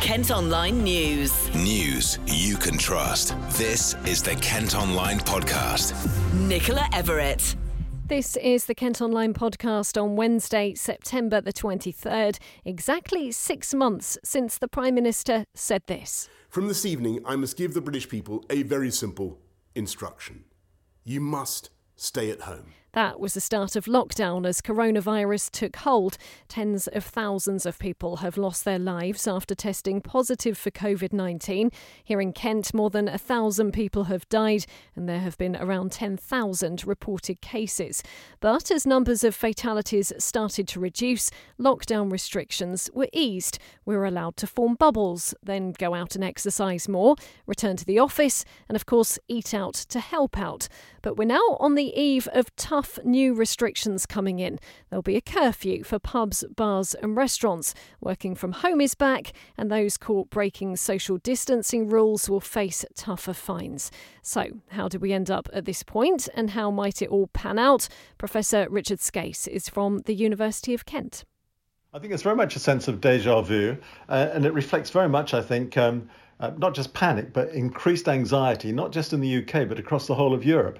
Kent Online News. News you can trust. This is the Kent Online Podcast. Nicola Everett. This is the Kent Online podcast on Wednesday, September the 23rd, exactly six months since the Prime Minister said this. From this evening, I must give the British people a very simple instruction. You must stay at home. That was the start of lockdown as coronavirus took hold. Tens of thousands of people have lost their lives after testing positive for COVID 19. Here in Kent, more than a thousand people have died, and there have been around 10,000 reported cases. But as numbers of fatalities started to reduce, lockdown restrictions were eased. We were allowed to form bubbles, then go out and exercise more, return to the office, and of course, eat out to help out. But we're now on the eve of tough new restrictions coming in. There'll be a curfew for pubs, bars, and restaurants. Working from home is back, and those caught breaking social distancing rules will face tougher fines. So, how did we end up at this point, and how might it all pan out? Professor Richard Scase is from the University of Kent. I think it's very much a sense of deja vu, uh, and it reflects very much, I think. Um, uh, not just panic, but increased anxiety, not just in the UK, but across the whole of Europe.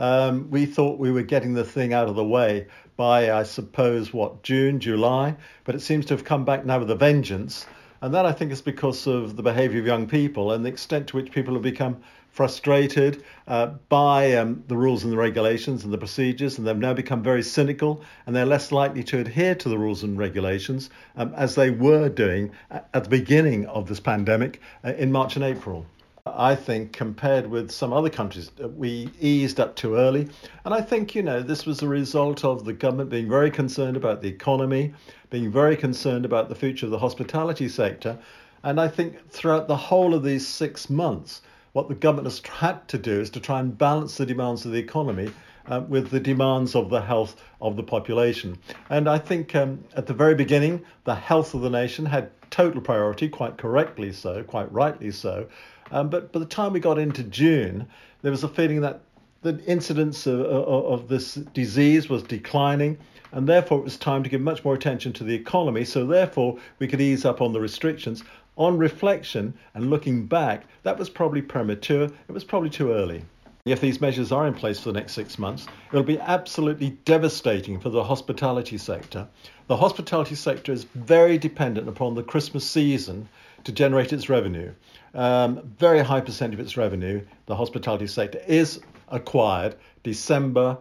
Um, we thought we were getting the thing out of the way by, I suppose, what, June, July, but it seems to have come back now with a vengeance. And that I think is because of the behaviour of young people and the extent to which people have become frustrated uh, by um, the rules and the regulations and the procedures, and they've now become very cynical and they're less likely to adhere to the rules and regulations um, as they were doing at the beginning of this pandemic uh, in March and April. I think compared with some other countries, we eased up too early. And I think, you know, this was a result of the government being very concerned about the economy, being very concerned about the future of the hospitality sector. And I think throughout the whole of these six months, what the government has had to do is to try and balance the demands of the economy uh, with the demands of the health of the population. And I think um, at the very beginning, the health of the nation had total priority, quite correctly so, quite rightly so. Um, but by the time we got into June, there was a feeling that the incidence of, of, of, this disease was declining, and therefore it was time to give much more attention to the economy. So, therefore, we could ease up on the restrictions. On reflection and looking back, that was probably premature, it was probably too early. If these measures are in place for the next six months, it'll be absolutely devastating for the hospitality sector. The hospitality sector is very dependent upon the Christmas season to generate its revenue. Um, very high percent of its revenue, the hospitality sector, is acquired December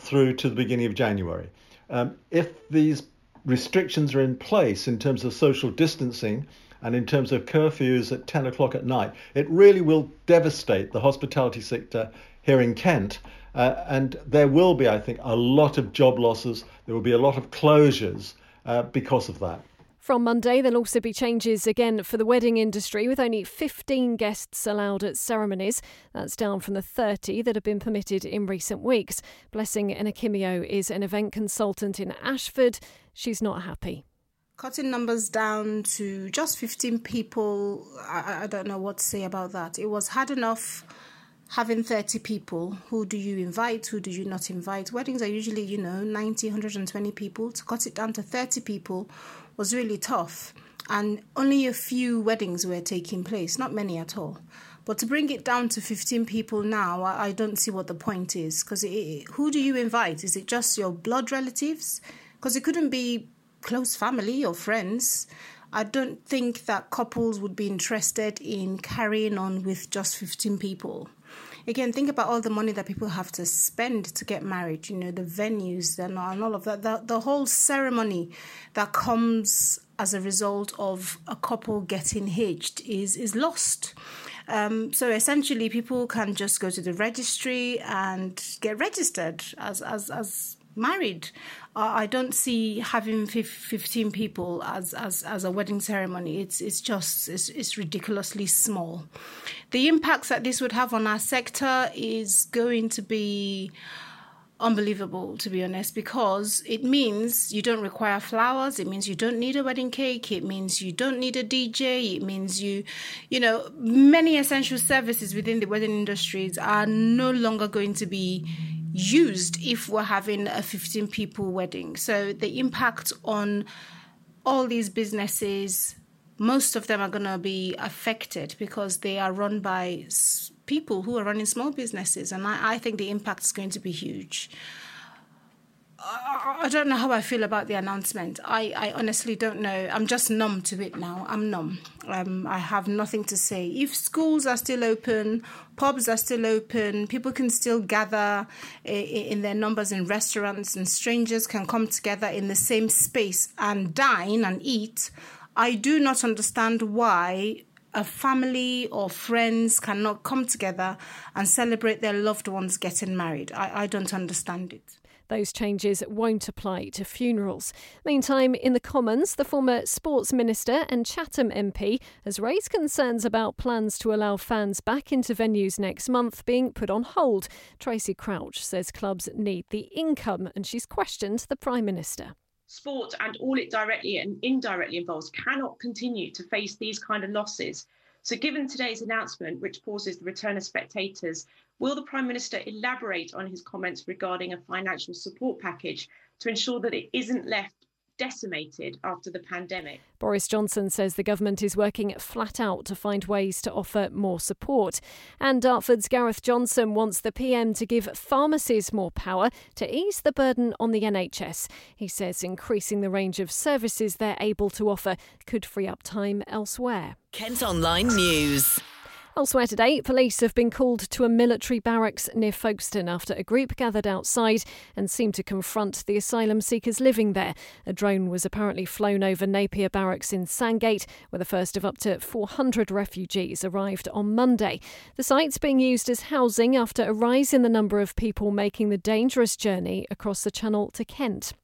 through to the beginning of January. Um, if these restrictions are in place in terms of social distancing and in terms of curfews at 10 o'clock at night, it really will devastate the hospitality sector here in Kent. Uh, and there will be, I think, a lot of job losses. There will be a lot of closures uh, because of that. From Monday, there'll also be changes again for the wedding industry, with only 15 guests allowed at ceremonies. That's down from the 30 that have been permitted in recent weeks. Blessing Enakimio is an event consultant in Ashford. She's not happy. Cutting numbers down to just 15 people, I, I don't know what to say about that. It was hard enough having 30 people. Who do you invite? Who do you not invite? Weddings are usually you know 90 120 people. To cut it down to 30 people was really tough. And only a few weddings were taking place not many at all. But to bring it down to 15 people now i, I don't see what the point is. Because who do you invite? Is it just your blood relatives? Because it couldn't be close family or friends I don't think that couples would be interested in carrying on with just 15 people again, think about all the money that people have to spend to get married, you know, the venues and, all of that, the, the whole ceremony that comes as a result of a couple getting hitched is, is lost. Um, so essentially, people can just go to the registry and get registered as, as, as married. Uh, I don't see having 15 people as, as, as a wedding ceremony. It's, it's just, it's, it's ridiculously small. The impacts that this would have on our sector is going to be unbelievable to be honest because it means you don't require flowers it means you don't need a wedding cake it means you don't need a dj it means you you know many essential services within the wedding industries are no longer going to be used if we're having a 15 people wedding. So the impact on all these businesses most of them are going to be affected because they are run by people who are running small businesses. And I, I think the impact is going to be huge. I don't know how I feel about the announcement. I, I honestly don't know. I'm just numb to it now. I'm numb. Um, I have nothing to say. If schools are still open, pubs are still open, people can still gather in their numbers in restaurants, and strangers can come together in the same space and dine and eat, I do not understand why a family or friends cannot come together and celebrate their loved ones getting married. I, I don't understand it. Those changes won't apply to funerals. Meantime, in the Commons, the former Sports Minister and Chatham MP has raised concerns about plans to allow fans back into venues next month being put on hold. Tracey Crouch says clubs need the income and she's questioned the Prime Minister sport and all it directly and indirectly involves cannot continue to face these kind of losses. So, given today's announcement, which pauses the return of spectators, Will the Prime Minister elaborate on his comments regarding a financial support package to ensure that it isn't left decimated after the pandemic. Boris Johnson says the government is working flat out to find ways to offer more support. And Dartford's Gareth Johnson wants the PM to give pharmacies more power to ease the burden on the NHS. He says increasing the range of services they're able to offer could free up time elsewhere. Kent Online News. Elsewhere today, police have been called to a military barracks near Folkestone after a group gathered outside and seemed to confront the asylum seekers living there. A drone was apparently flown over Napier Barracks in Sandgate, where the first of up to 400 refugees arrived on Monday. The site's being used as housing after a rise in the number of people making the dangerous journey across the Channel to Kent.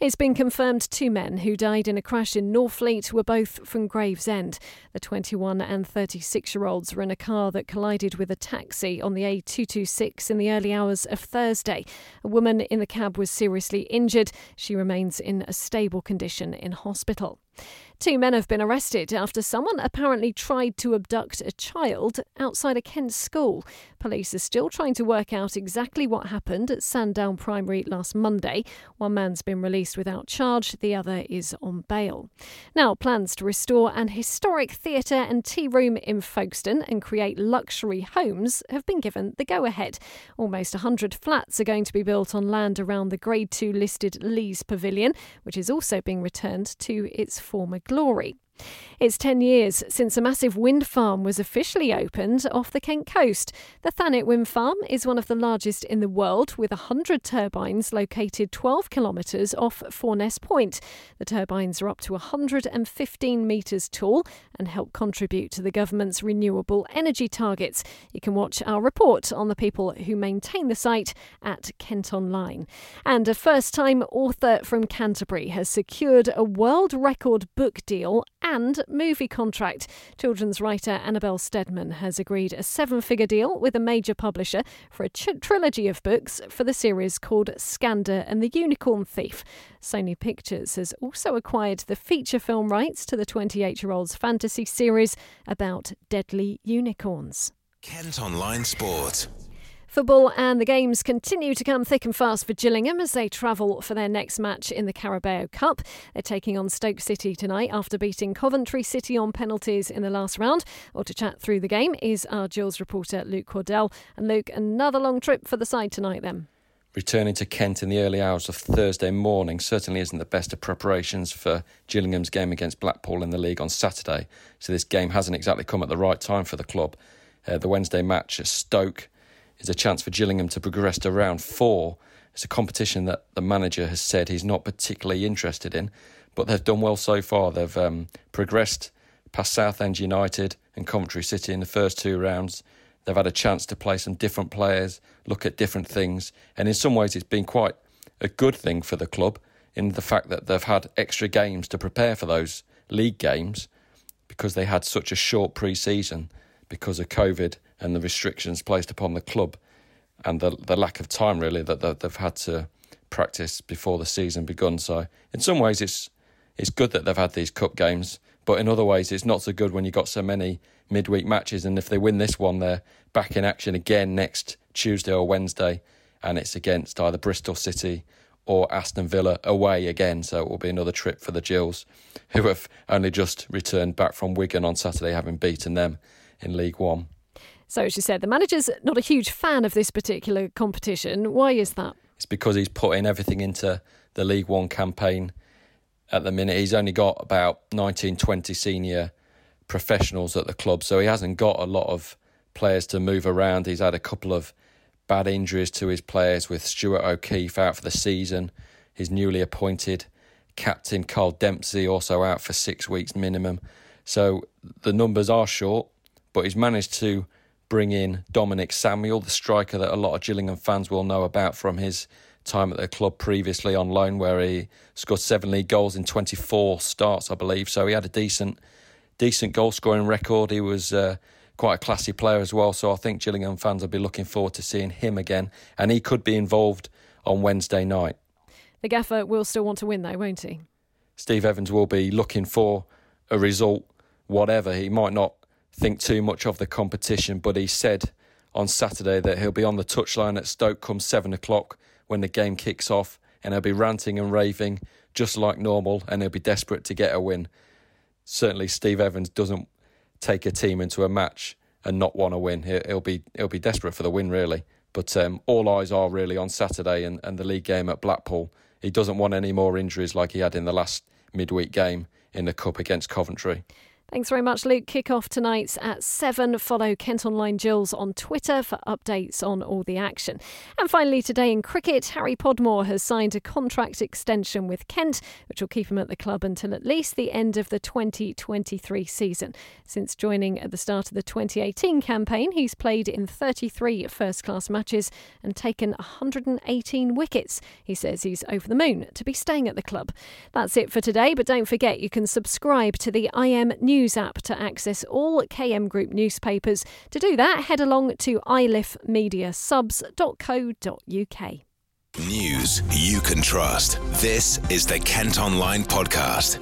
It's been confirmed two men who died in a crash in Northfleet were both from Gravesend. The 21 and 36 year olds were in a car that collided with a taxi on the A226 in the early hours of Thursday. A woman in the cab was seriously injured. She remains in a stable condition in hospital. Two men have been arrested after someone apparently tried to abduct a child outside a Kent school. Police are still trying to work out exactly what happened at Sandown Primary last Monday. One man's been released without charge, the other is on bail. Now, plans to restore an historic theatre and tea room in Folkestone and create luxury homes have been given the go ahead. Almost 100 flats are going to be built on land around the Grade 2 listed Leas Pavilion, which is also being returned to its former glory glory. It's 10 years since a massive wind farm was officially opened off the Kent coast. The Thanet Wind Farm is one of the largest in the world, with 100 turbines located 12 kilometres off Foreness Point. The turbines are up to 115 metres tall and help contribute to the government's renewable energy targets. You can watch our report on the people who maintain the site at Kent Online. And a first time author from Canterbury has secured a world record book deal and movie contract. Children's writer Annabel Steadman has agreed a seven figure deal with a major publisher for a trilogy of books for the series called Skandar and the Unicorn Thief. Sony Pictures has also acquired the feature film rights to the 28 year old's fantasy series about deadly unicorns. Kent Online Sport. Football and the games continue to come thick and fast for Gillingham as they travel for their next match in the Carabao Cup. They're taking on Stoke City tonight after beating Coventry City on penalties in the last round. Or to chat through the game is our Gills reporter Luke Cordell. And Luke, another long trip for the side tonight then. Returning to Kent in the early hours of Thursday morning certainly isn't the best of preparations for Gillingham's game against Blackpool in the league on Saturday. So this game hasn't exactly come at the right time for the club. Uh, the Wednesday match at Stoke is a chance for Gillingham to progress to round four. It's a competition that the manager has said he's not particularly interested in, but they've done well so far. They've um, progressed past Southend United and Coventry City in the first two rounds. They've had a chance to play some different players, look at different things, and in some ways it's been quite a good thing for the club in the fact that they've had extra games to prepare for those league games because they had such a short pre season because of COVID and the restrictions placed upon the club and the the lack of time really that they've had to practice before the season begun. So in some ways it's it's good that they've had these cup games, but in other ways it's not so good when you've got so many midweek matches. And if they win this one, they're back in action again next Tuesday or Wednesday, and it's against either Bristol City or Aston Villa away again. So it will be another trip for the Gills, who have only just returned back from Wigan on Saturday, having beaten them in League One. So, you said, the manager's not a huge fan of this particular competition. Why is that? It's because he's putting everything into the League One campaign at the minute. He's only got about 19, 20 senior professionals at the club, so he hasn't got a lot of players to move around. He's had a couple of bad injuries to his players with Stuart O'Keefe out for the season, his newly appointed captain Kyle Dempsey also out for six weeks minimum. So the numbers are short, but he's managed to bring in Dominic Samuel, the striker that a lot of Gillingham fans will know about from his time at the club previously on loan, where he scored seven league goals in 24 starts, I believe. So he had a decent, decent goal scoring record. He was uh, quite a classy player as well. So I think Gillingham fans will be looking forward to seeing him again, and he could be involved on Wednesday night. The gaffer will still want to win, though, won't he? Steve Evans will be looking for a result, whatever. He might not think too much of the competition, but he said on Saturday that he'll be on the touchline at Stoke come seven o'clock when the game kicks off, and he'll be ranting and raving just like normal, and he'll be desperate to get a win. Certainly, Steve Evans doesn't take a team into a match and not want to win. He'll be he'll be desperate for the win, really. But um, all eyes are really on Saturday and, and the league game at Blackpool. He doesn't want any more injuries like he had in the last midweek game in the cup against Coventry. Thanks very much, Luke. Kick off tonight at 7. Follow Kent Online Gills on Twitter for updates on all the action. And finally, today in cricket, Harry Podmore has signed a contract extension with Kent, which will keep him at the club until at least the end of the 2023 season. Since joining at the start of the 2018 campaign, he's played in 33 first class matches and taken 118 wickets. He says he's over the moon to be staying at the club. That's it for today, but don't forget you can subscribe to the KM News News app to access all KM Group newspapers. To do that, head along to ilifmediasubs.co.uk. News you can trust. This is the Kent Online Podcast.